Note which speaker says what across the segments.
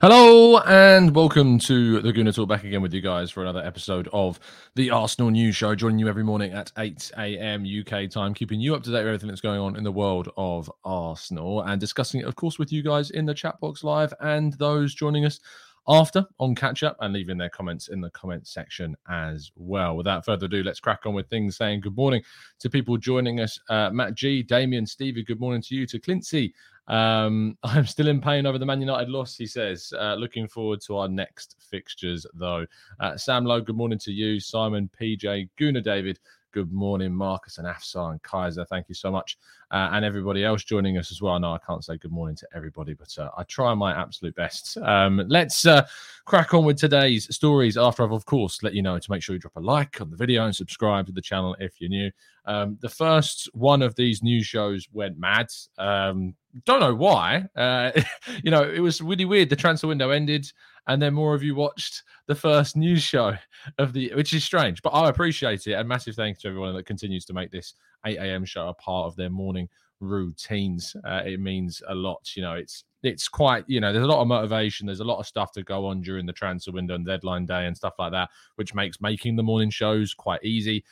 Speaker 1: Hello and welcome to the Gooner Talk back again with you guys for another episode of the Arsenal News Show. Joining you every morning at 8 a.m. UK time, keeping you up to date with everything that's going on in the world of Arsenal and discussing it, of course, with you guys in the chat box live and those joining us after on catch up and leaving their comments in the comment section as well. Without further ado, let's crack on with things. Saying good morning to people joining us uh, Matt G, Damien, Stevie, good morning to you, to Clincy. Um, I'm still in pain over the Man United loss, he says. Uh, looking forward to our next fixtures, though. Uh, Sam Lowe, good morning to you. Simon, PJ, Guna David, good morning. Marcus and Afsar and Kaiser, thank you so much. Uh, and everybody else joining us as well. No, I can't say good morning to everybody, but uh, I try my absolute best. Um, let's uh, crack on with today's stories after I've, of course, let you know to make sure you drop a like on the video and subscribe to the channel if you're new. Um, the first one of these news shows went mad. Um, don't know why. Uh, you know, it was really weird. The transfer window ended, and then more of you watched the first news show of the, which is strange, but I appreciate it. And massive thanks to everyone that continues to make this 8 a.m. show a part of their morning routines. Uh, it means a lot. You know, it's it's quite you know there's a lot of motivation there's a lot of stuff to go on during the transfer window and deadline day and stuff like that which makes making the morning shows quite easy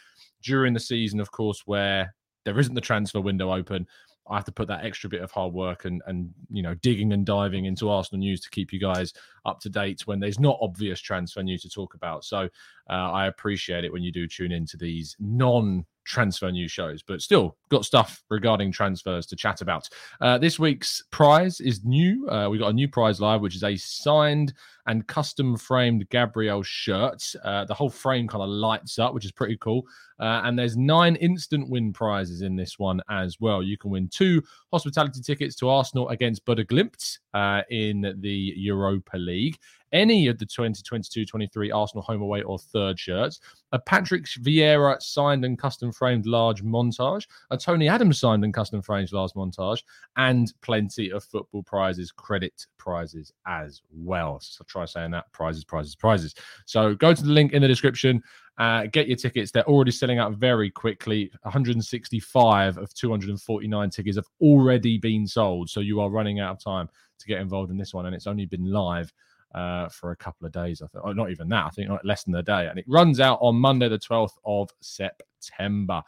Speaker 1: during the season of course where there isn't the transfer window open I have to put that extra bit of hard work and and you know digging and diving into Arsenal news to keep you guys up to date when there's not obvious transfer news to talk about. So uh, I appreciate it when you do tune into these non transfer news shows, but still got stuff regarding transfers to chat about. Uh, this week's prize is new. Uh, we got a new prize live, which is a signed and custom framed Gabriel shirts. Uh, the whole frame kind of lights up, which is pretty cool. Uh, and there's nine instant win prizes in this one as well. You can win two hospitality tickets to Arsenal against Bodø uh, in the Europa League any of the 2022-23 Arsenal home away or third shirts, a Patrick Vieira signed and custom framed large montage, a Tony Adams signed and custom framed large montage, and plenty of football prizes, credit prizes as well. So try saying that prizes, prizes, prizes. So go to the link in the description. Uh, get your tickets. They're already selling out very quickly. 165 of 249 tickets have already been sold. So you are running out of time to get involved in this one. And it's only been live uh, for a couple of days. I think, oh, not even that. I think less than a day, and it runs out on Monday, the twelfth of September.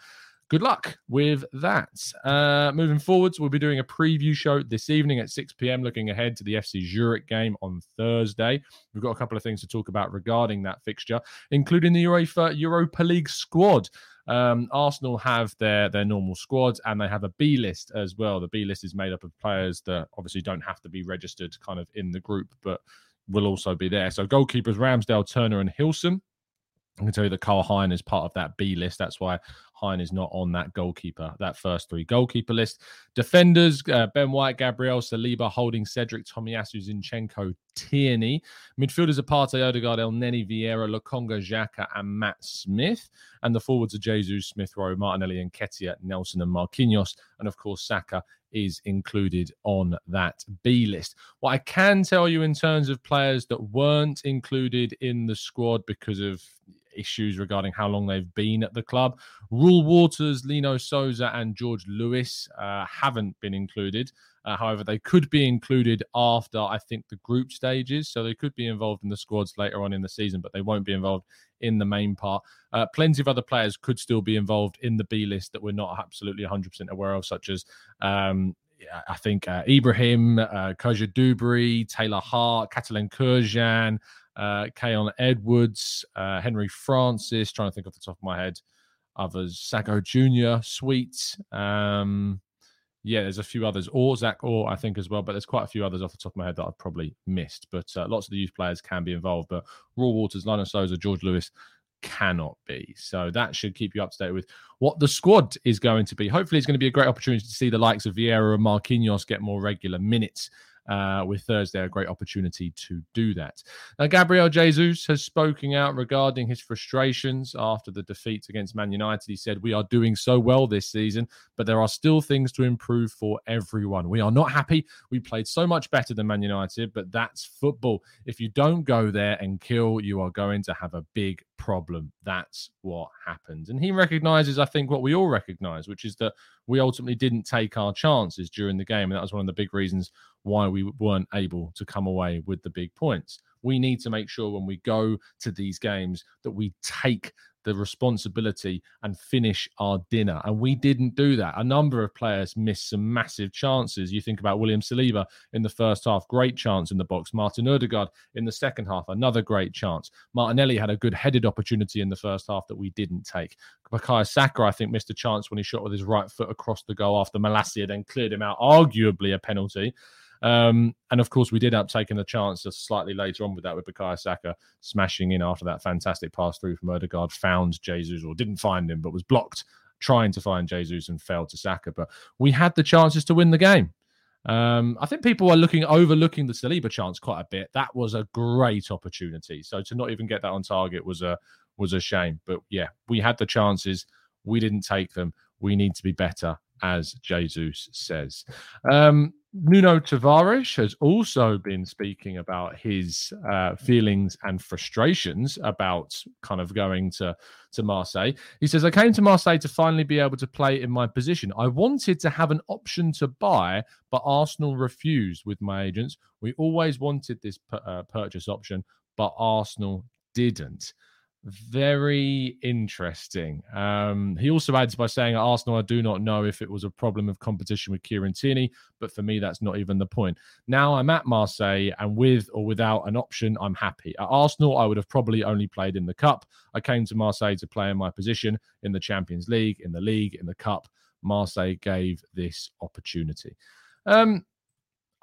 Speaker 1: Good luck with that. Uh, moving forwards, we'll be doing a preview show this evening at 6 p.m. Looking ahead to the FC Zurich game on Thursday, we've got a couple of things to talk about regarding that fixture, including the UEFA Europa League squad. Um, Arsenal have their their normal squads and they have a B list as well. The B list is made up of players that obviously don't have to be registered kind of in the group, but will also be there. So goalkeepers Ramsdale, Turner, and Hillson. I can tell you that Karl Hein is part of that B list. That's why Hein is not on that goalkeeper, that first three goalkeeper list. Defenders, uh, Ben White, Gabriel Saliba, Holding, Cedric, Tomiyasu, Zinchenko, Tierney. Midfielders, are Partey, Odegaard, Elneny, Vieira, Lokonga, Xhaka, and Matt Smith. And the forwards are Jesus, Smith Rowe, Martinelli, and Nketiah, Nelson, and Marquinhos. And of course, Saka is included on that B list. What I can tell you in terms of players that weren't included in the squad because of issues regarding how long they've been at the club. Reuell Walters, Lino Sousa, and George Lewis uh, haven't been included. Uh, however, they could be included after, I think, the group stages. So they could be involved in the squads later on in the season, but they won't be involved in the main part. Uh, plenty of other players could still be involved in the B list that we're not absolutely 100% aware of, such as um, I think uh, Ibrahim, uh, Kido Taylor Hart, Catalin Cirjan, uh, Khayon Edwards, uh, Henry Francis, trying to think off the top of my head, others, Sagoe Jr., Sweet. Um, yeah, there's a few others, or Zach Awe I think as well, but there's quite a few others off the top of my head that I've probably missed. But uh, lots of the youth players can be involved. But Reuell Walters, Lino Sousa, George Lewis cannot be. So that should keep you up to date with what the squad is going to be. Hopefully, it's going to be a great opportunity to see the likes of Vieira and Marquinhos get more regular minutes uh, with Thursday a great opportunity to do that. Now, Gabriel Jesus has spoken out regarding his frustrations after the defeat against Man United. He said, We are doing so well this season, but there are still things to improve for everyone. We are not happy. We played so much better than Man United, but that's football. If you don't go there and kill, you are going to have a big problem. That's what happened. And he recognizes, I think, what we all recognize, which is that we ultimately didn't take our chances during the game. And that was one of the big reasons why we weren't able to come away with the big points. We need to make sure when we go to these games that we take the responsibility and finish our dinner. And we didn't do that. A number of players missed some massive chances. You think about William Saliba in the first half, great chance in the box. Martin Odegaard in the second half, another great chance. Martinelli had a good headed opportunity in the first half that we didn't take. Bukayo Saka, I think, missed a chance when he shot with his right foot across the goal after Malacia then cleared him out, arguably a penalty. Um, and of course, we did up taking the chance just slightly later on with that, with Bukayo Saka smashing in after that fantastic pass through from Odegaard, found Jesus or didn't find him, but was blocked trying to find Jesus and failed to Saka. But we had the chances to win the game. Um, I think people are looking overlooking the Saliba chance quite a bit. That was a great opportunity. So to not even get that on target was a was a shame. But yeah, we had the chances. We didn't take them. We need to be better, as Jesus says. Um, Nuno Tavares has also been speaking about his uh, feelings and frustrations about kind of going to, to Marseille. He says, I came to Marseille to finally be able to play in my position. I wanted to have an option to buy, but Arsenal refused with my agents. We always wanted this uh, purchase option, but Arsenal didn't very interesting. Um, he also adds by saying at Arsenal, I do not know if it was a problem of competition with Kieran Tierney, but for me, that's not even the point. Now I'm at Marseille, and with or without an option, I'm happy. At Arsenal, I would have probably only played in the cup. I came to Marseille to play in my position in the Champions League, in the league, in the cup. Marseille gave this opportunity. Um,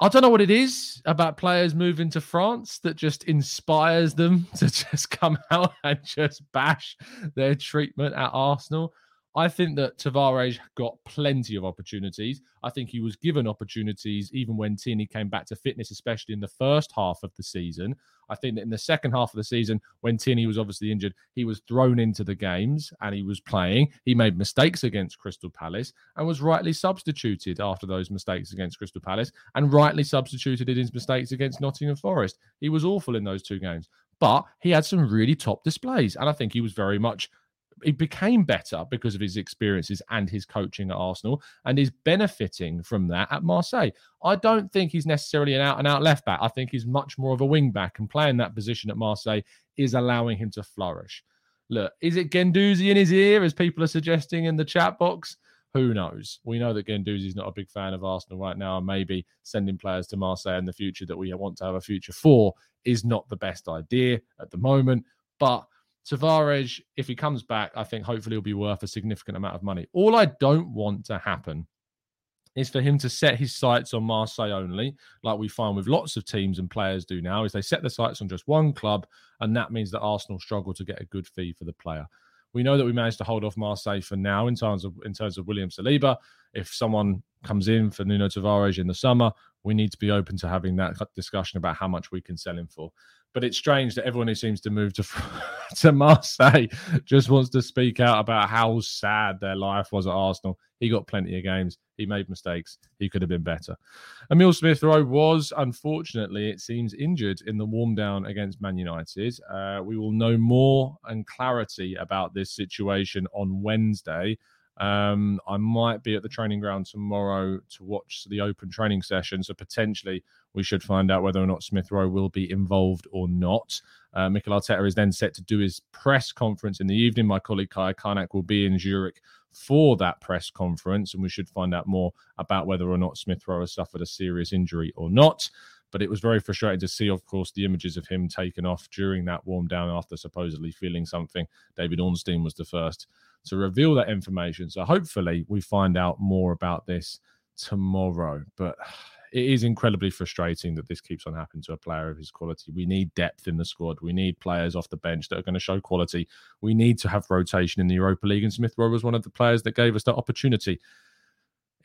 Speaker 1: I don't know what it is about players moving to France that just inspires them to just come out and just bash their treatment at Arsenal. I think that Tavares got plenty of opportunities. I think he was given opportunities even when Tierney came back to fitness, especially in the first half of the season. I think that in the second half of the season, when Tierney was obviously injured, he was thrown into the games and he was playing. He made mistakes against Crystal Palace and was rightly substituted after those mistakes against Crystal Palace and rightly substituted in his mistakes against Nottingham Forest. He was awful in those two games, but he had some really top displays. And I think he was very much he became better because of his experiences and his coaching at Arsenal and is benefiting from that at Marseille. I don't think he's necessarily an out and out left back. I think he's much more of a wing back and playing that position at Marseille is allowing him to flourish. Look, is it Guendouzi in his ear, as people are suggesting in the chat box? Who knows? We know that is not a big fan of Arsenal right now, and maybe sending players to Marseille in the future that we want to have a future for is not the best idea at the moment. But Tavares, if he comes back, I think hopefully he'll be worth a significant amount of money. All I don't want to happen is for him to set his sights on Marseille only, like we find with lots of teams and players do now, is they set their sights on just one club, and that means that Arsenal struggle to get a good fee for the player. We know that we managed to hold off Marseille for now in terms of in terms of William Saliba. If someone comes in for Nuno Tavares in the summer, we need to be open to having that discussion about how much we can sell him for. But it's strange that everyone who seems to move to to Marseille just wants to speak out about how sad their life was at Arsenal. He got plenty of games. He made mistakes. He could have been better. Emil Smith Rowe was, unfortunately, it seems, injured in the warm down against Man United. Uh, we will know more and clarity about this situation on Wednesday. Um, I might be at the training ground tomorrow to watch the open training session. So potentially we should find out whether or not Smith Rowe will be involved or not. Uh, Mikel Arteta is then set to do his press conference in the evening. My colleague Kai Karnak will be in Zurich for that press conference, and we should find out more about whether or not Smith Rowe has suffered a serious injury or not. But it was very frustrating to see, of course, the images of him taken off during that warm down after supposedly feeling something. David Ornstein was the first to reveal that information. So hopefully we find out more about this tomorrow. But it is incredibly frustrating that this keeps on happening to a player of his quality. We need depth in the squad. We need players off the bench that are going to show quality. We need to have rotation in the Europa League. And Smith Rowe was one of the players that gave us that opportunity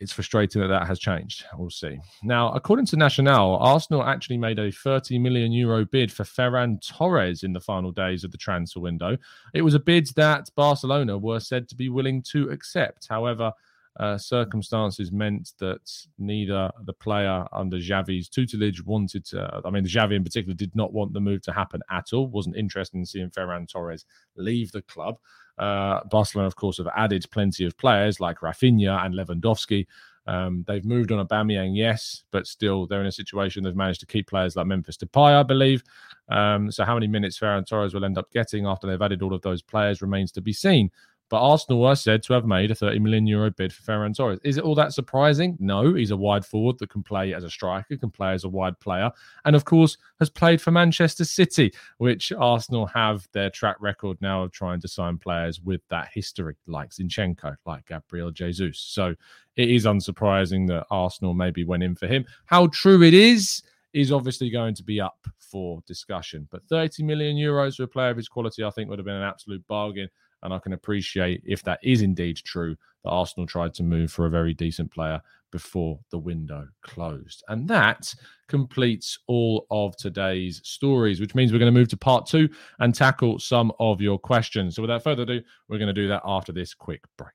Speaker 1: it's frustrating that that has changed. We'll see. Now, according to Nacional, Arsenal actually made a 30 million euro bid for Ferran Torres in the final days of the transfer window. It was a bid that Barcelona were said to be willing to accept. However, uh, circumstances meant that neither the player under Xavi's tutelage wanted to. I mean, Xavi in particular did not want the move to happen at all. wasn't interested in seeing Ferran Torres leave the club. Uh, Barcelona, of course, have added plenty of players like Raphinha and Lewandowski. Um, they've moved on Aubameyang, yes, but still they're in a situation they've managed to keep players like Memphis Depay, I believe. Um, so how many minutes Ferran Torres will end up getting after they've added all of those players remains to be seen. But Arsenal are said to have made a 30 million euro bid for Ferran Torres. Is it all that surprising? No, he's a wide forward that can play as a striker, can play as a wide player, and of course has played for Manchester City, which Arsenal have their track record now of trying to sign players with that history, like Zinchenko, like Gabriel Jesus. So it is unsurprising that Arsenal maybe went in for him. How true it is is obviously going to be up for discussion. But 30 million euros for a player of his quality, I think, would have been an absolute bargain. And I can appreciate if that is indeed true that Arsenal tried to move for a very decent player before the window closed. And that completes all of today's stories, which means we're going to move to part two and tackle some of your questions. So without further ado, we're going to do that after this quick break.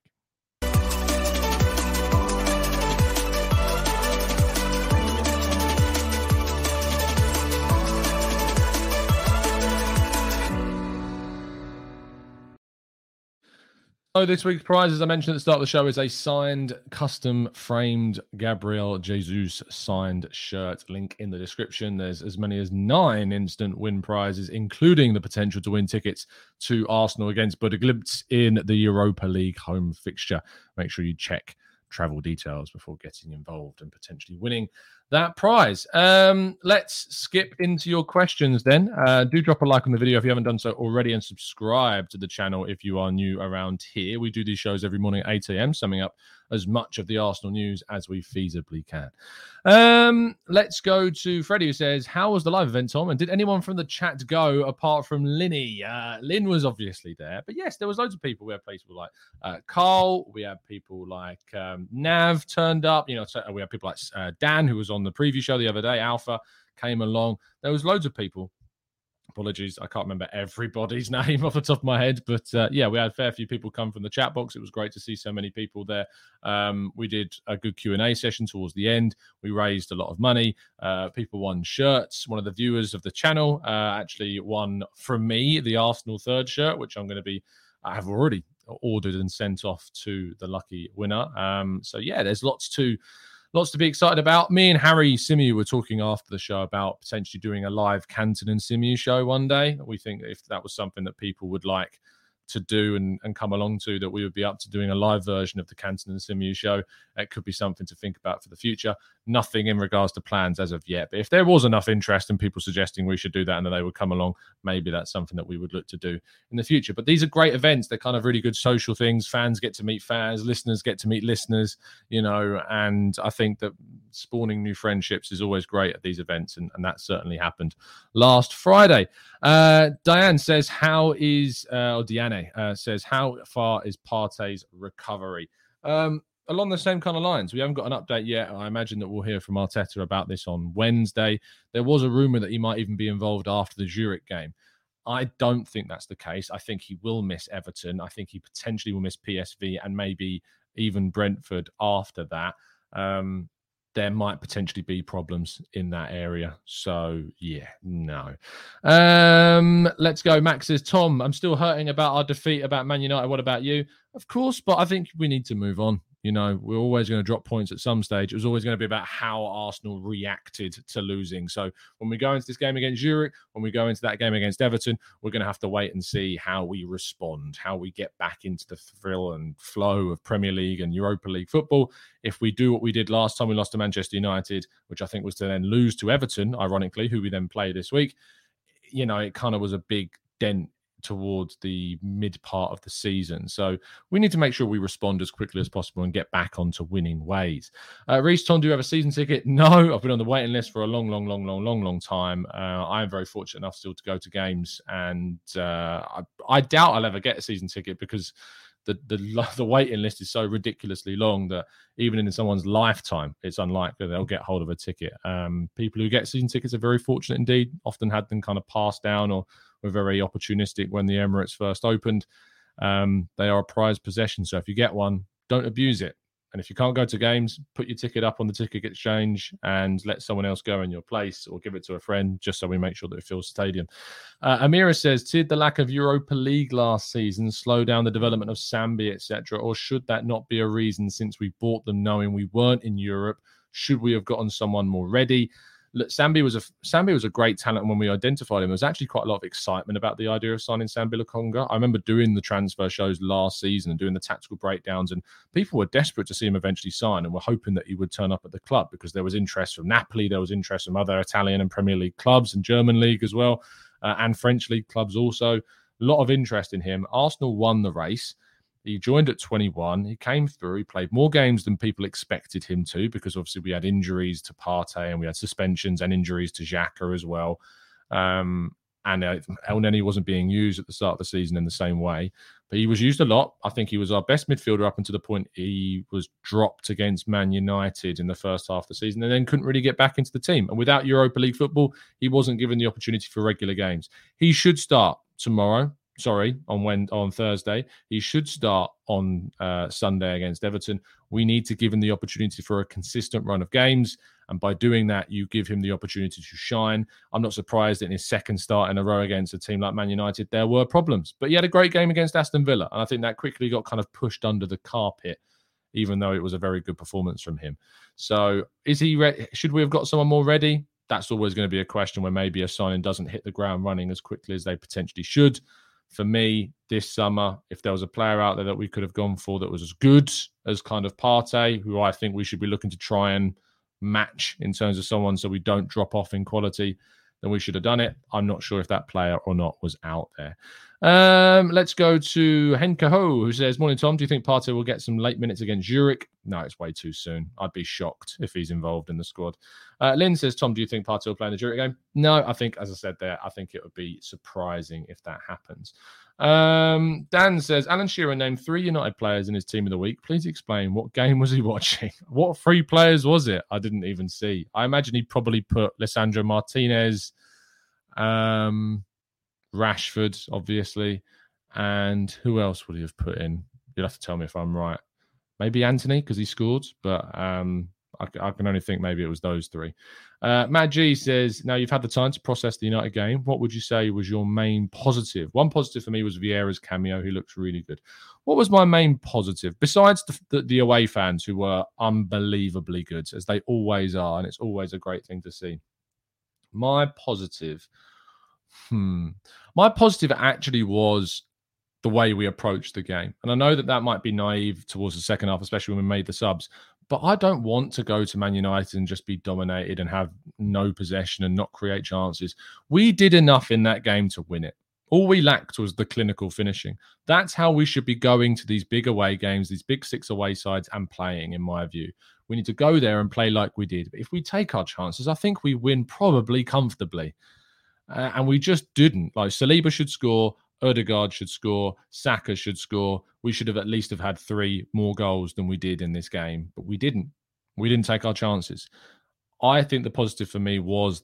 Speaker 1: So this week's prize, as I mentioned at the start of the show, is a signed, custom framed Gabriel Jesus signed shirt. Link in the description. There's as many as nine instant win prizes, including the potential to win tickets to Arsenal against Bodø/Glimt in the Europa League home fixture. Make sure you check travel details before getting involved and potentially winning that prize. Um, let's skip into your questions then. Uh, do drop a like on the video if you haven't done so already and subscribe to the channel if you are new around here. We do these shows every morning at 8 a.m., summing up as much of the Arsenal news as we feasibly can. Um, let's go to Freddie, who says, How was the live event, Tom? And did anyone from the chat go apart from Linny? Uh, Lynn was obviously there, but yes, there was loads of people. We had people like uh, Carl, we had people like um, Nav turned up, you know, so we had people like uh, Dan, who was on the preview show the other day, Alpha came along. There was loads of people Apologies, I can't remember everybody's name off the top of my head, but uh, yeah, we had a fair few people come from the chat box. It was great to see so many people there. Um, we did a good Q and A session towards the end. We raised a lot of money. Uh, people won shirts. One of the viewers of the channel uh, actually won from me the Arsenal third shirt, which I'm going to be. I have already ordered and sent off to the lucky winner. Um, so yeah, there's lots to lots to be excited about. Me and Harry Symeou were talking after the show about potentially doing a live Canton and Symeou show one day. We think if that was something that people would like to do and, and come along to, that we would be up to doing a live version of the Canton and Symeou show. It could be something to think about for the future. Nothing in regards to plans as of yet. But if there was enough interest and people suggesting we should do that and that they would come along, maybe that's something that we would look to do in the future. But these are great events. They're kind of really good social things. Fans get to meet fans, listeners get to meet listeners, you know, and I think that spawning new friendships is always great at these events. And, and that certainly happened last Friday. Uh, Diane says, How is, uh, or Diane uh, says, How far is Partey's recovery? Um, along the same kind of lines. We haven't got an update yet. I imagine that we'll hear from Arteta about this on Wednesday. There was a rumor that he might even be involved after the Zurich game. I don't think that's the case. I think he will miss Everton. I think he potentially will miss PSV and maybe even Brentford after that. Um, there might potentially be problems in that area. So yeah, no. Um, let's go. Max says, Tom, I'm still hurting about our defeat about Man United. What about you? Of course, but I think we need to move on. You know, we're always going to drop points at some stage. It was always going to be about how Arsenal reacted to losing. So when we go into this game against Zurich, when we go into that game against Everton, we're going to have to wait and see how we respond, how we get back into the thrill and flow of Premier League and Europa League football. If we do what we did last time we lost to Manchester United, which I think was to then lose to Everton, ironically, who we then play this week, you know, it kind of was a big dent towards the mid part of the season. So we need to make sure we respond as quickly as possible and get back onto winning ways. Uh, Reese, do you have a season ticket? No, I've been on the waiting list for a long, long, long, long, long, long time. Uh, I am very fortunate enough still to go to games, and uh, I, I doubt I'll ever get a season ticket because the, the the waiting list is so ridiculously long that even in someone's lifetime, it's unlikely they'll get hold of a ticket. Um, people who get season tickets are very fortunate indeed. Often had them kind of passed down or were very opportunistic when the Emirates first opened. Um, they are a prized possession, so if you get one, don't abuse it. And if you can't go to games, put your ticket up on the ticket exchange and let someone else go in your place or give it to a friend just so we make sure that it fills stadium. Uh, Amira says, Did the lack of Europa League last season slow down the development of Sambi, etc.? Or should that not be a reason since we bought them knowing we weren't in Europe? Should we have gotten someone more ready? Sambi was a Sambi was a great talent. and when we identified him, there was actually quite a lot of excitement about the idea of signing Sambi Lokonga. I remember doing the transfer shows last season and doing the tactical breakdowns, and people were desperate to see him eventually sign and were hoping that he would turn up at the club because there was interest from Napoli, there was interest from other Italian and Premier League clubs and German league as well, uh, and French league clubs also. A lot of interest in him. Arsenal won the race. He joined at 21. He came through. He played more games than people expected him to because obviously we had injuries to Partey and we had suspensions and injuries to Xhaka as well. Um, and uh, Elneny wasn't being used at the start of the season in the same way, but he was used a lot. I think he was our best midfielder up until the point he was dropped against Man United in the first half of the season and then couldn't really get back into the team. And without Europa League football, he wasn't given the opportunity for regular games. He should start tomorrow sorry, on when on Thursday. He should start on uh, Sunday against Everton. We need to give him the opportunity for a consistent run of games, and by doing that, you give him the opportunity to shine. I'm not surprised that in his second start in a row against a team like Man United, there were problems, but he had a great game against Aston Villa, and I think that quickly got kind of pushed under the carpet. Even though it was a very good performance from him, so is he? Re- should we have got someone more ready? That's always going to be a question where maybe a signing doesn't hit the ground running as quickly as they potentially should for me this summer, if there was a player out there that we could have gone for that was as good as kind of Partey, who I think we should be looking to try and match in terms of someone so we don't drop off in quality, then we should have done it. I'm not sure if that player or not was out there. Um, let's go to Henka Ho, who says, Morning, Tom. Do you think Partey will get some late minutes against Zurich? No, it's way too soon. I'd be shocked if he's involved in the squad. Uh, Lynn says, Tom, do you think Partey will play in the Zurich game? No, I think, as I said there, I think it would be surprising if that happens. Um, Dan says, Alan Shearer named three United players in his team of the week. Please explain what game was he watching? what three players was it? I didn't even see. I imagine he probably put Lisandro Martinez, um, Rashford, obviously, and who else would he have put in? You'll have to tell me if I'm right. Maybe Antony because he scored, but um, I, I, can only think maybe it was those three. Uh, Matt G says, "Now you've had the time to process the United game. What would you say was your main positive? One positive for me was Vieira's cameo. He looks really good. What was my main positive besides the, the, the away fans who were unbelievably good, as they always are, and it's always a great thing to see. My positive." Hmm. My positive actually was the way we approached the game. And I know that that might be naive towards the second half, especially when we made the subs. But I don't want to go to Man United and just be dominated and have no possession and not create chances. We did enough in that game to win it. All we lacked was the clinical finishing. That's how we should be going to these big away games, these big six away sides, and playing, in my view. We need to go there and play like we did. But if we take our chances, I think we win probably comfortably. Uh, and we just didn't. Like Saliba should score, Odegaard should score, Saka should score. We should have at least have had three more goals than we did in this game, but we didn't. We didn't take our chances. I think the positive for me was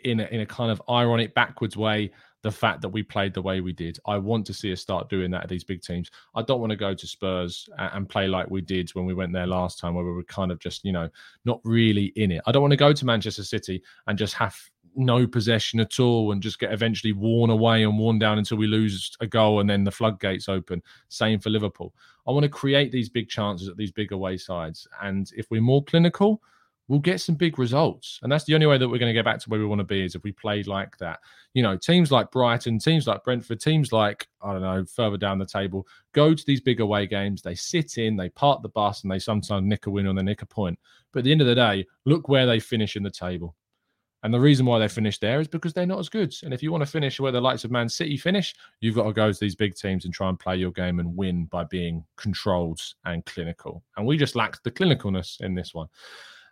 Speaker 1: in a, in a kind of ironic backwards way the fact that we played the way we did. I want to see us start doing that at these big teams. I don't want to go to Spurs and play like we did when we went there last time, where we were kind of just, you know, not really in it. I don't want to go to Manchester City and just have no possession at all and just get eventually worn away and worn down until we lose a goal and then the floodgates open. Same for Liverpool. I want to create these big chances at these big away sides. And if we're more clinical, we'll get some big results. And that's the only way that we're going to get back to where we want to be is if we played like that. You know, teams like Brighton, teams like Brentford, teams like, I don't know, further down the table, go to these big away games. They sit in, they part the bus, and they sometimes nick a win or they nick a point. But at the end of the day, look where they finish in the table. And the reason why they finish there is because they're not as good. And if you want to finish where the likes of Man City finish, you've got to go to these big teams and try and play your game and win by being controlled and clinical. And we just lacked the clinicalness in this one.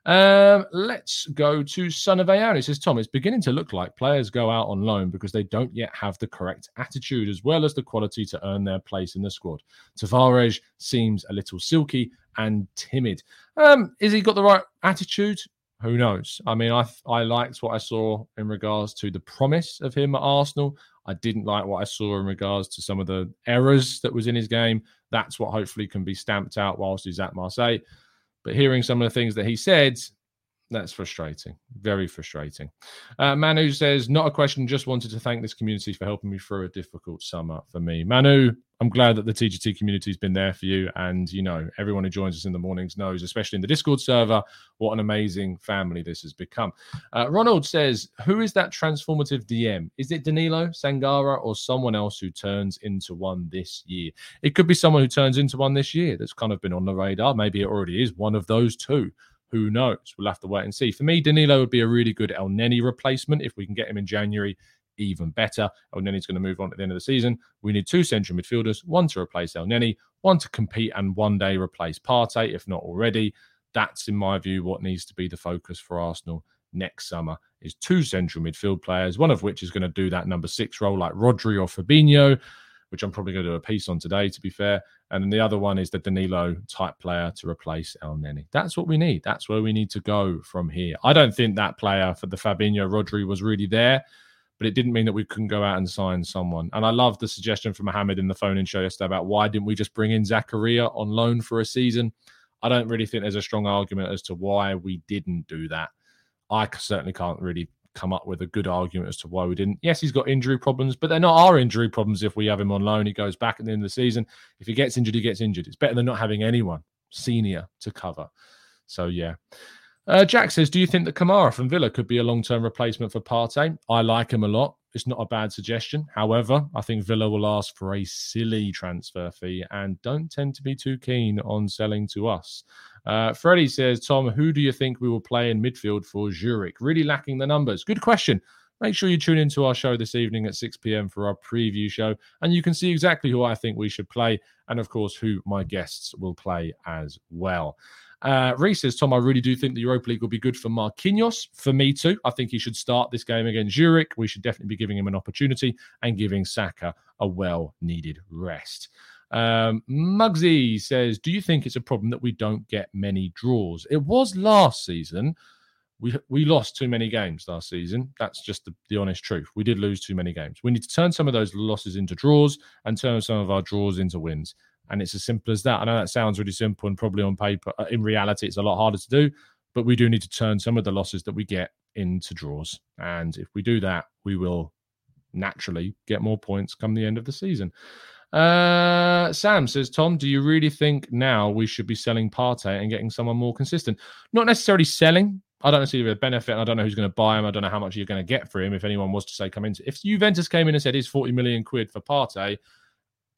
Speaker 1: Um, let's go to Son of AI. He says, Tom, it's beginning to look like players go out on loan because they don't yet have the correct attitude as well as the quality to earn their place in the squad. Tavares seems a little silky and timid. Um, is he got the right attitude? Who knows? I mean, I I liked what I saw in regards to the promise of him at Arsenal. I didn't like what I saw in regards to some of the errors that was in his game. That's what hopefully can be stamped out whilst he's at Marseille. But hearing some of the things that he said, that's frustrating. Very frustrating. Uh, Manu says, not a question, just wanted to thank this community for helping me through a difficult summer for me. Manu, I'm glad that the TGT community has been there for you. And, you know, everyone who joins us in the mornings knows, especially in the Discord server, what an amazing family this has become. Uh, Ronald says, who is that transformative DM? Is it Danilo, Sangare, or someone else who turns into one this year? It could be someone who turns into one this year that's kind of been on the radar. Maybe it already is one of those two. Who knows? We'll have to wait and see. For me, Danilo would be a really good Elneny replacement. If we can get him in January, even better. Elneny's going to move on at the end of the season. We need two central midfielders, one to replace Elneny, one to compete and one day replace Partey, if not already. That's, in my view, what needs to be the focus for Arsenal next summer is two central midfield players, one of which is going to do that number six role like Rodri or Fabinho which I'm probably going to do a piece on today, to be fair. And then the other one is the Danilo type player to replace Elneny. That's what we need. That's where we need to go from here. I don't think that player for the Fabinho Rodri was really there, but it didn't mean that we couldn't go out and sign someone. And I love the suggestion from Mohammed in the phone in show yesterday about why didn't we just bring in Zakaria on loan for a season? I don't really think there's a strong argument as to why we didn't do that. I certainly can't really come up with a good argument as to why we didn't. Yes, he's got injury problems, but they're not our injury problems if we have him on loan. He goes back at the end of the season. If he gets injured, he gets injured. It's better than not having anyone senior to cover. So, yeah. Uh, Jack says, Do you think that Kamara from Villa could be a long term replacement for Partey? I like him a lot. It's not a bad suggestion. However, I think Villa will ask for a silly transfer fee and don't tend to be too keen on selling to us. Uh, Freddie says, Tom, who do you think we will play in midfield for Zurich? Really lacking the numbers. Good question. Make sure you tune into our show this evening at 6 p.m. for our preview show, and you can see exactly who I think we should play, and of course, who my guests will play as well. Uh, Reese says, Tom, I really do think the Europa League will be good for Marquinhos. For me too. I think he should start this game against Zurich. We should definitely be giving him an opportunity and giving Saka a well needed rest. Um, Muggsy says, Do you think it's a problem that we don't get many draws? It was last season. We, we lost too many games last season. That's just the, the honest truth. We did lose too many games. We need to turn some of those losses into draws and turn some of our draws into wins. And it's as simple as that. I know that sounds really simple and probably on paper. Uh, in reality, it's a lot harder to do, but we do need to turn some of the losses that we get into draws. And if we do that, we will naturally get more points come the end of the season. Uh, Sam says, Tom, do you really think now we should be selling Partey and getting someone more consistent? Not necessarily selling. I don't see the benefit. I don't know who's going to buy him. I don't know how much you're going to get for him. If anyone was to say come in, if Juventus came in and said, "Is 40 million quid for Partey,"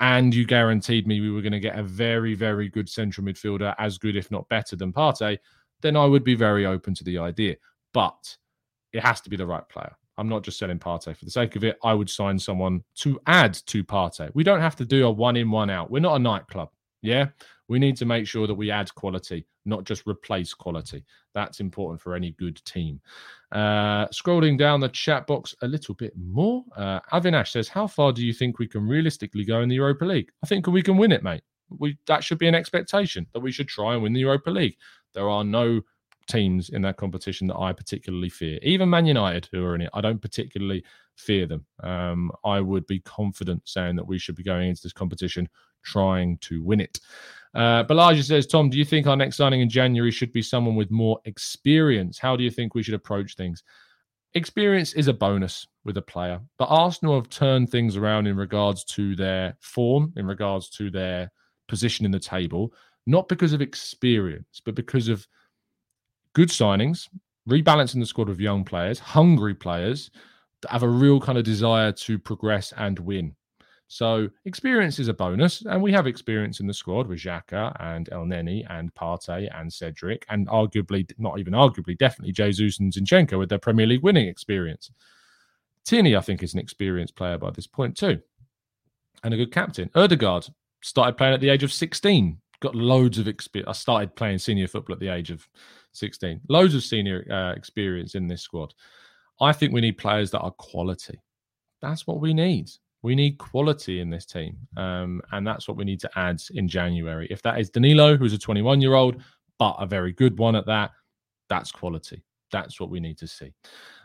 Speaker 1: and you guaranteed me we were going to get a very, very good central midfielder, as good, if not better, than Partey, then I would be very open to the idea. But it has to be the right player. I'm not just selling Partey for the sake of it. I would sign someone to add to Partey. We don't have to do a one in, one out. We're not a nightclub. Yeah. We need to make sure that we add quality, not just replace quality. That's important for any good team. Uh, scrolling down the chat box a little bit more, uh, Avinash says, How far do you think we can realistically go in the Europa League? I think we can win it, mate. We That should be an expectation that we should try and win the Europa League. There are no teams in that competition that I particularly fear. Even Man United, who are in it, I don't particularly fear them. Um, I would be confident saying that we should be going into this competition trying to win it. Uh, Balaja says, Tom, do you think our next signing in January should be someone with more experience? How do you think we should approach things? Experience is a bonus with a player, but Arsenal have turned things around in regards to their form, in regards to their position in the table, not because of experience, but because of good signings, rebalancing the squad with young players, hungry players have a real kind of desire to progress and win. So experience is a bonus, and we have experience in the squad with Xhaka and Elneny and Partey and Cedric, and arguably, not even arguably, definitely Jesus and Zinchenko with their Premier League winning experience. Tierney, I think, is an experienced player by this point too, and a good captain. Odegaard started playing at the age of 16, got loads of experience. I started playing senior football at the age of 16. Loads of senior uh, experience in this squad. I think we need players that are quality. That's what we need. We need quality in this team. Um, and that's what we need to add in January. If that is Danilo, who's a 21 year old, but a very good one at that, that's quality. That's what we need to see.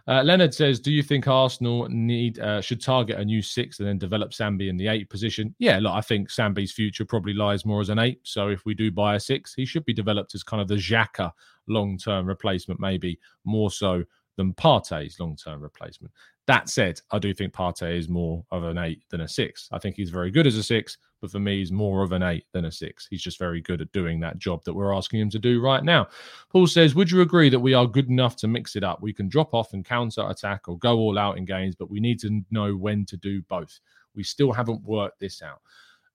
Speaker 1: Uh, Leonard says, "Do you think Arsenal need uh, should target a new six and then develop Sambi in the eight position?" Yeah, look, I think Sambi's future probably lies more as an eight. So if we do buy a six, he should be developed as kind of the Xhaka long-term replacement, maybe more so than Partey's long-term replacement. That said, I do think Partey is more of an eight than a six. I think he's very good as a six, but for me, he's more of an eight than a six. He's just very good at doing that job that we're asking him to do right now. Paul says, Would you agree that we are good enough to mix it up? We can drop off and counter attack or go all out in games, but we need to know when to do both. We still haven't worked this out.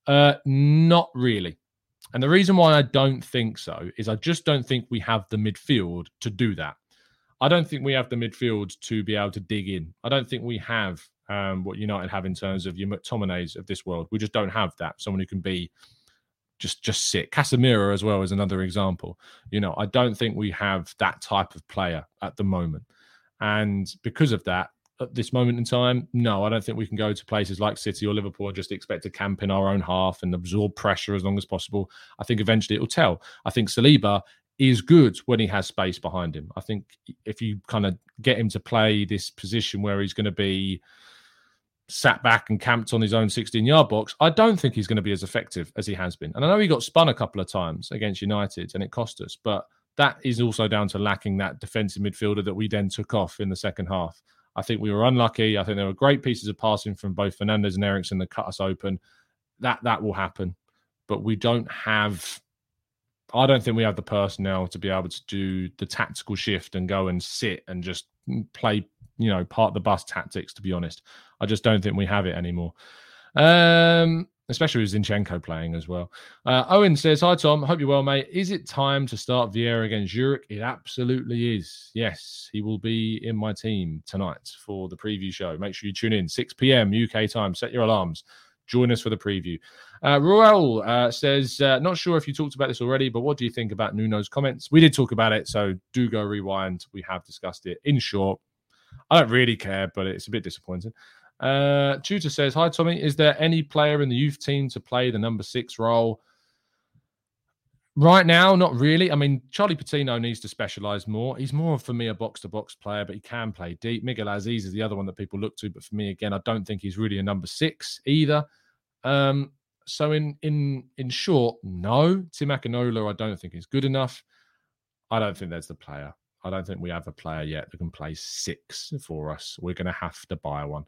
Speaker 1: Uh, not really. And the reason why I don't think so is I just don't think we have the midfield to do that. I don't think we have the midfield to be able to dig in. I don't think we have um, what United have in terms of your McTominays of this world. We just don't have that. Someone who can be just just sit. Casemiro as well is another example. You know, I don't think we have that type of player at the moment, and because of that, at this moment in time, no, I don't think we can go to places like City or Liverpool and just expect to camp in our own half and absorb pressure as long as possible. I think eventually it will tell. I think Saliba is good when he has space behind him. I think if you kind of get him to play this position where he's going to be sat back and camped on his own 16 yard box, I don't think he's going to be as effective as he has been. And I know he got spun a couple of times against United and it cost us, but that is also down to lacking that defensive midfielder that we then took off in the second half. I think we were unlucky. I think there were great pieces of passing from both Fernandes and Eriksen that cut us open. That that will happen, but we don't have. I don't think we have the personnel to be able to do the tactical shift and go and sit and just play you know, part the bus tactics, to be honest. I just don't think we have it anymore. Um, especially with Zinchenko playing as well. Uh, Owen says, Hi, Tom. Hope you're well, mate. Is it time to start Vieira against Zurich? It absolutely is. Yes, he will be in my team tonight for the preview show. Make sure you tune in, 6 p.m. UK time. Set your alarms. Join us for the preview. Uh, Ruel uh, says, uh, Not sure if you talked about this already, but what do you think about Nuno's comments? We did talk about it, so do go rewind. We have discussed it. In short, I don't really care, but it's a bit disappointing. Uh, Tutor says, Hi, Tommy. Is there any player in the youth team to play the number six role? Right now, not really. I mean, Charlie Patino needs to specialize more. He's more for me a box to box player, but he can play deep. Miguel Azeez is the other one that people look to, but for me, again, I don't think he's really a number six either. Um, so in in in short, no, Tim Akinola, I don't think is good enough. I don't think there's the player. I don't think we have a player yet that can play six for us. We're going to have to buy one.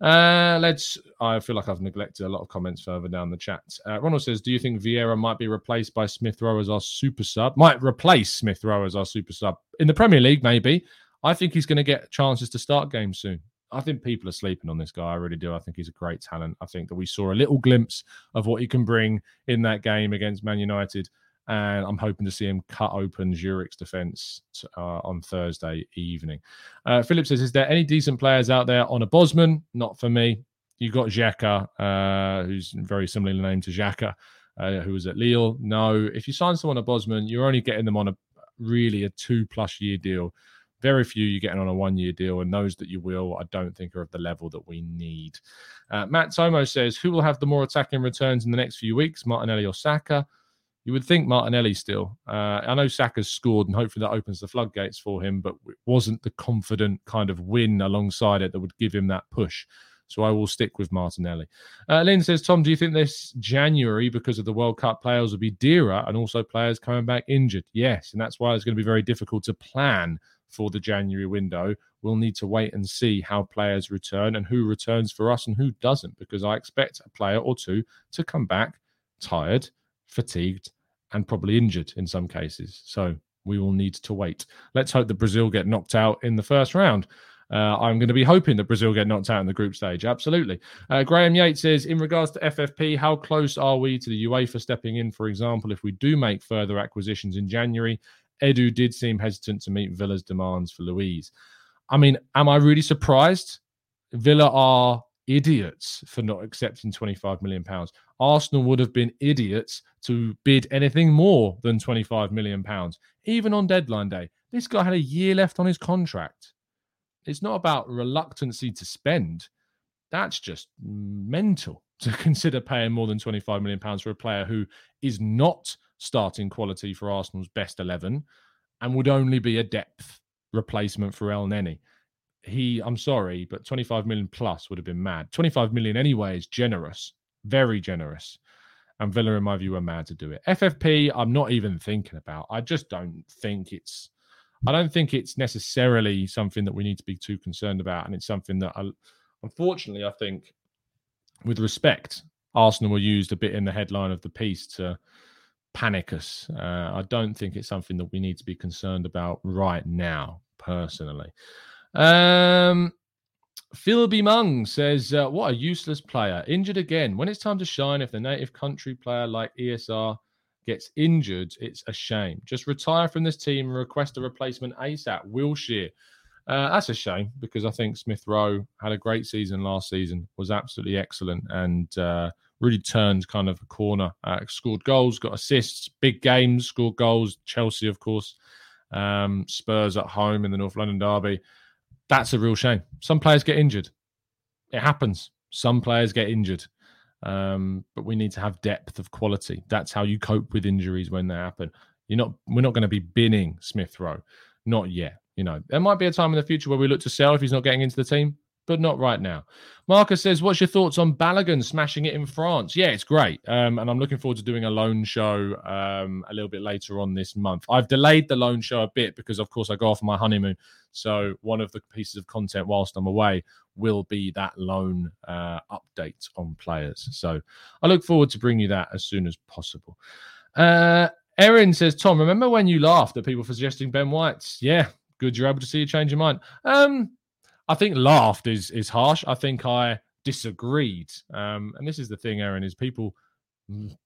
Speaker 1: Uh, let's. I feel like I've neglected a lot of comments further down the chat. Uh, Ronald says, "Do you think Vieira might be replaced by Smith Rowe as our super sub? Might replace Smith Rowe as our super sub in the Premier League? Maybe. I think he's going to get chances to start games soon. I think people are sleeping on this guy. I really do. I think he's a great talent. I think that we saw a little glimpse of what he can bring in that game against Man United. And I'm hoping to see him cut open Zurich's defence uh, on Thursday evening. Uh, Philip says, Is there any decent players out there on a Bosman? Not for me. You got Xeka, uh, who's very similarly named to Xhaka, uh, who was at Lille. No, if you sign someone a Bosman, you're only getting them on a really a two plus year deal. Very few you're getting on a one year deal, and those that you will, I don't think are of the level that we need. Uh, Matt Tomo says, Who will have the more attacking returns in the next few weeks, Martinelli or Saka? You would think Martinelli still. Uh, I know Saka's scored, and hopefully that opens the floodgates for him, but it wasn't the confident kind of win alongside it that would give him that push. So I will stick with Martinelli. Uh, Lynn says, Tom, do you think this January, because of the World Cup, players will be dearer and also players coming back injured? Yes. And that's why it's going to be very difficult to plan for the January window. We'll need to wait and see how players return and who returns for us and who doesn't, because I expect a player or two to come back tired, fatigued, and probably injured in some cases. So we will need to wait. Let's hope that Brazil get knocked out in the first round. Uh, I'm going to be hoping that Brazil get knocked out in the group stage. Absolutely. Uh, Graham Yates says, in regards to FFP, how close are we to the UEFA stepping in? For example, if we do make further acquisitions in January, Edu did seem hesitant to meet Villa's demands for Luiz. I mean, am I really surprised? Villa are idiots for not accepting 25 million pounds. Arsenal would have been idiots to bid anything more than 25 million pounds, even on deadline day. This guy had a year left on his contract. It's not about reluctancy to spend. That's just mental to consider paying more than 25 million pounds for a player who is not starting quality for Arsenal's best 11 and would only be a depth replacement for Elneny. He, I'm sorry, but 25 million plus would have been mad. 25 million anyway is generous, very generous. And Villa, in my view, are mad to do it. FFP, I'm not even thinking about. I just don't think it's I don't think it's necessarily something that we need to be too concerned about, and it's something that, I, unfortunately, I think, with respect, Arsenal were used a bit in the headline of the piece to panic us. Uh, I don't think it's something that we need to be concerned about right now, personally. Um, Philby Mung says, uh, "What a useless player! Injured again. When it's time to shine, if the native country player like ESR gets injured, it's a shame. Just retire from this team and request a replacement ASAP. Wilshere. Uh, that's a shame because I think Smith Rowe had a great season last season, was absolutely excellent, and uh, really turned kind of a corner. Uh, scored goals, got assists, big games, scored goals. Chelsea, of course, um, Spurs at home in the North London derby. That's a real shame. Some players get injured. It happens. Some players get injured. Um, but we need to have depth of quality. That's how you cope with injuries when they happen. You're not. We're not going to be binning Smith Rowe, not yet. You know, there might be a time in the future where we look to sell if he's not getting into the team but not right now. Marcus says, What's your thoughts on Balogun smashing it in France? Yeah, it's great. Um, and I'm looking forward to doing a loan show um, a little bit later on this month. I've delayed the loan show a bit because, of course, I go off my honeymoon. So, one of the pieces of content whilst I'm away will be that loan uh, update on players. So, I look forward to bringing you that as soon as possible. Uh, Erin says, Tom, remember when you laughed at people for suggesting Ben White's? Yeah, good. You're able to see a change your mind. Um, I think laughed is is harsh. I think I disagreed. Um, and this is the thing, Aaron, is people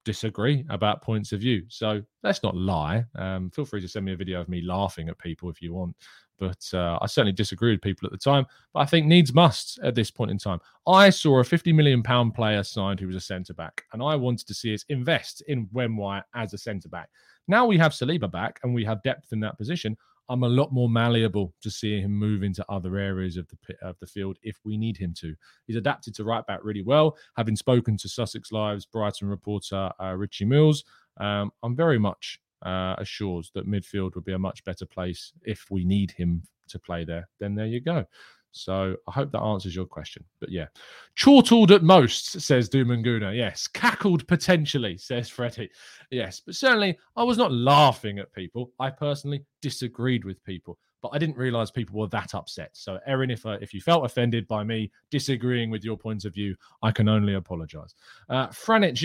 Speaker 1: disagree about points of view. So let's not lie. Um, feel free to send me a video of me laughing at people if you want. But uh, I certainly disagree with people at the time. But I think needs must at this point in time. I saw a 50 million pound player signed who was a centre back, and I wanted to see us invest in Wemby as a centre back. Now we have Saliba back and we have depth in that position. I'm a lot more malleable to see him move into other areas of the of the field if we need him to. He's adapted to right back really well. Having spoken to Sussex Live's Brighton reporter uh, Richie Mills, um, I'm very much uh, assured that midfield would be a much better place if we need him to play there. Then there you go. So I hope that answers your question. But yeah, chortled at most, says Doomanguna. Yes, cackled potentially, says Freddie. Yes, but certainly I was not laughing at people. I personally disagreed with people. But I didn't realize people were that upset. So, Erin, if uh, if you felt offended by me disagreeing with your points of view, I can only apologize. Uh, Franit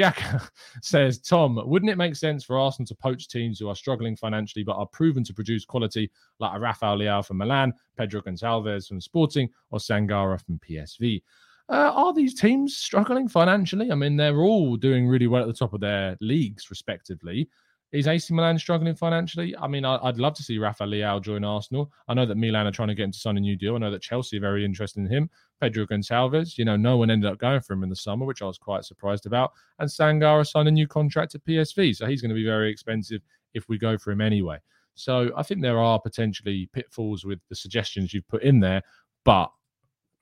Speaker 1: says, Tom, wouldn't it make sense for Arsenal to poach teams who are struggling financially but are proven to produce quality, like a Rafael Leao from Milan, Pedro Gonçalves from Sporting, or Sangare from PSV? Uh, are these teams struggling financially? I mean, they're all doing really well at the top of their leagues, respectively. Is AC Milan struggling financially? I mean, I'd love to see Rafa Leao join Arsenal. I know that Milan are trying to get him to sign a new deal. I know that Chelsea are very interested in him. Pedro Gonçalves, you know, no one ended up going for him in the summer, which I was quite surprised about. And Sangare signed a new contract at PSV, so he's going to be very expensive if we go for him anyway. So I think there are potentially pitfalls with the suggestions you've put in there, but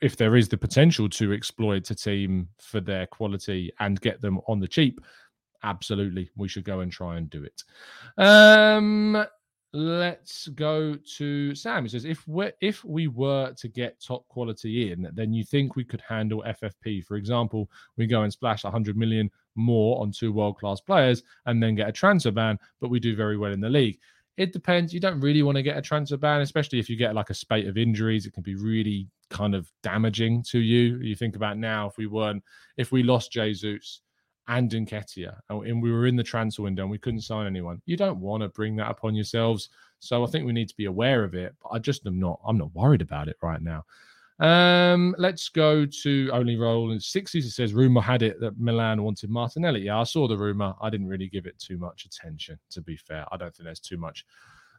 Speaker 1: if there is the potential to exploit a team for their quality and get them on the cheap, absolutely. We should go and try and do it. Um let's go to sam. He says if we if we were to get top quality in then you think we could handle ffp for example we go and splash 100 million more on two world class players and then get a transfer ban but we do very well in the league. It depends. You don't really want to get a transfer ban especially if you get like a spate of injuries. It can be really kind of damaging to you. You think about now if we weren't if we lost jesus and Nketiah, and we were in the transfer window and we couldn't sign anyone. You don't want to bring that upon yourselves. So I think we need to be aware of it. But I just am not. I'm not worried about it right now. Um, let's go to only roll in 60s. It says rumor had it that Milan wanted Martinelli. Yeah, I saw the rumor. I didn't really give it too much attention. To be fair, I don't think there's too much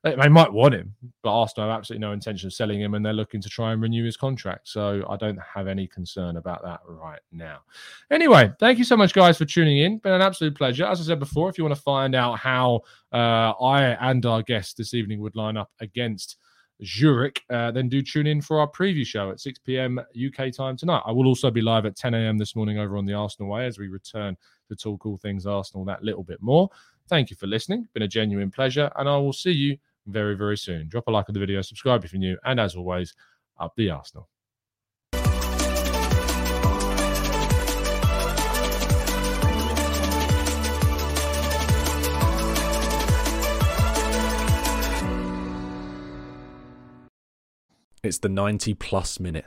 Speaker 1: they might want him, but Arsenal have absolutely no intention of selling him, and they're looking to try and renew his contract. So I don't have any concern about that right now. Anyway, thank you so much, guys, for tuning in. Been an absolute pleasure. As I said before, if you want to find out how uh, I and our guest this evening would line up against Zurich, uh, then do tune in for our preview show at 6 p.m. UK time tonight. I will also be live at 10 a.m. this morning over on the Arsenal Way as we return to talk all things Arsenal that little bit more. Thank you for listening. Been a genuine pleasure, and I will see you very, very soon. Drop a like on the video, subscribe if you're new, and as always, up the Arsenal.
Speaker 2: It's the 90 plus minute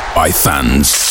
Speaker 3: by fans.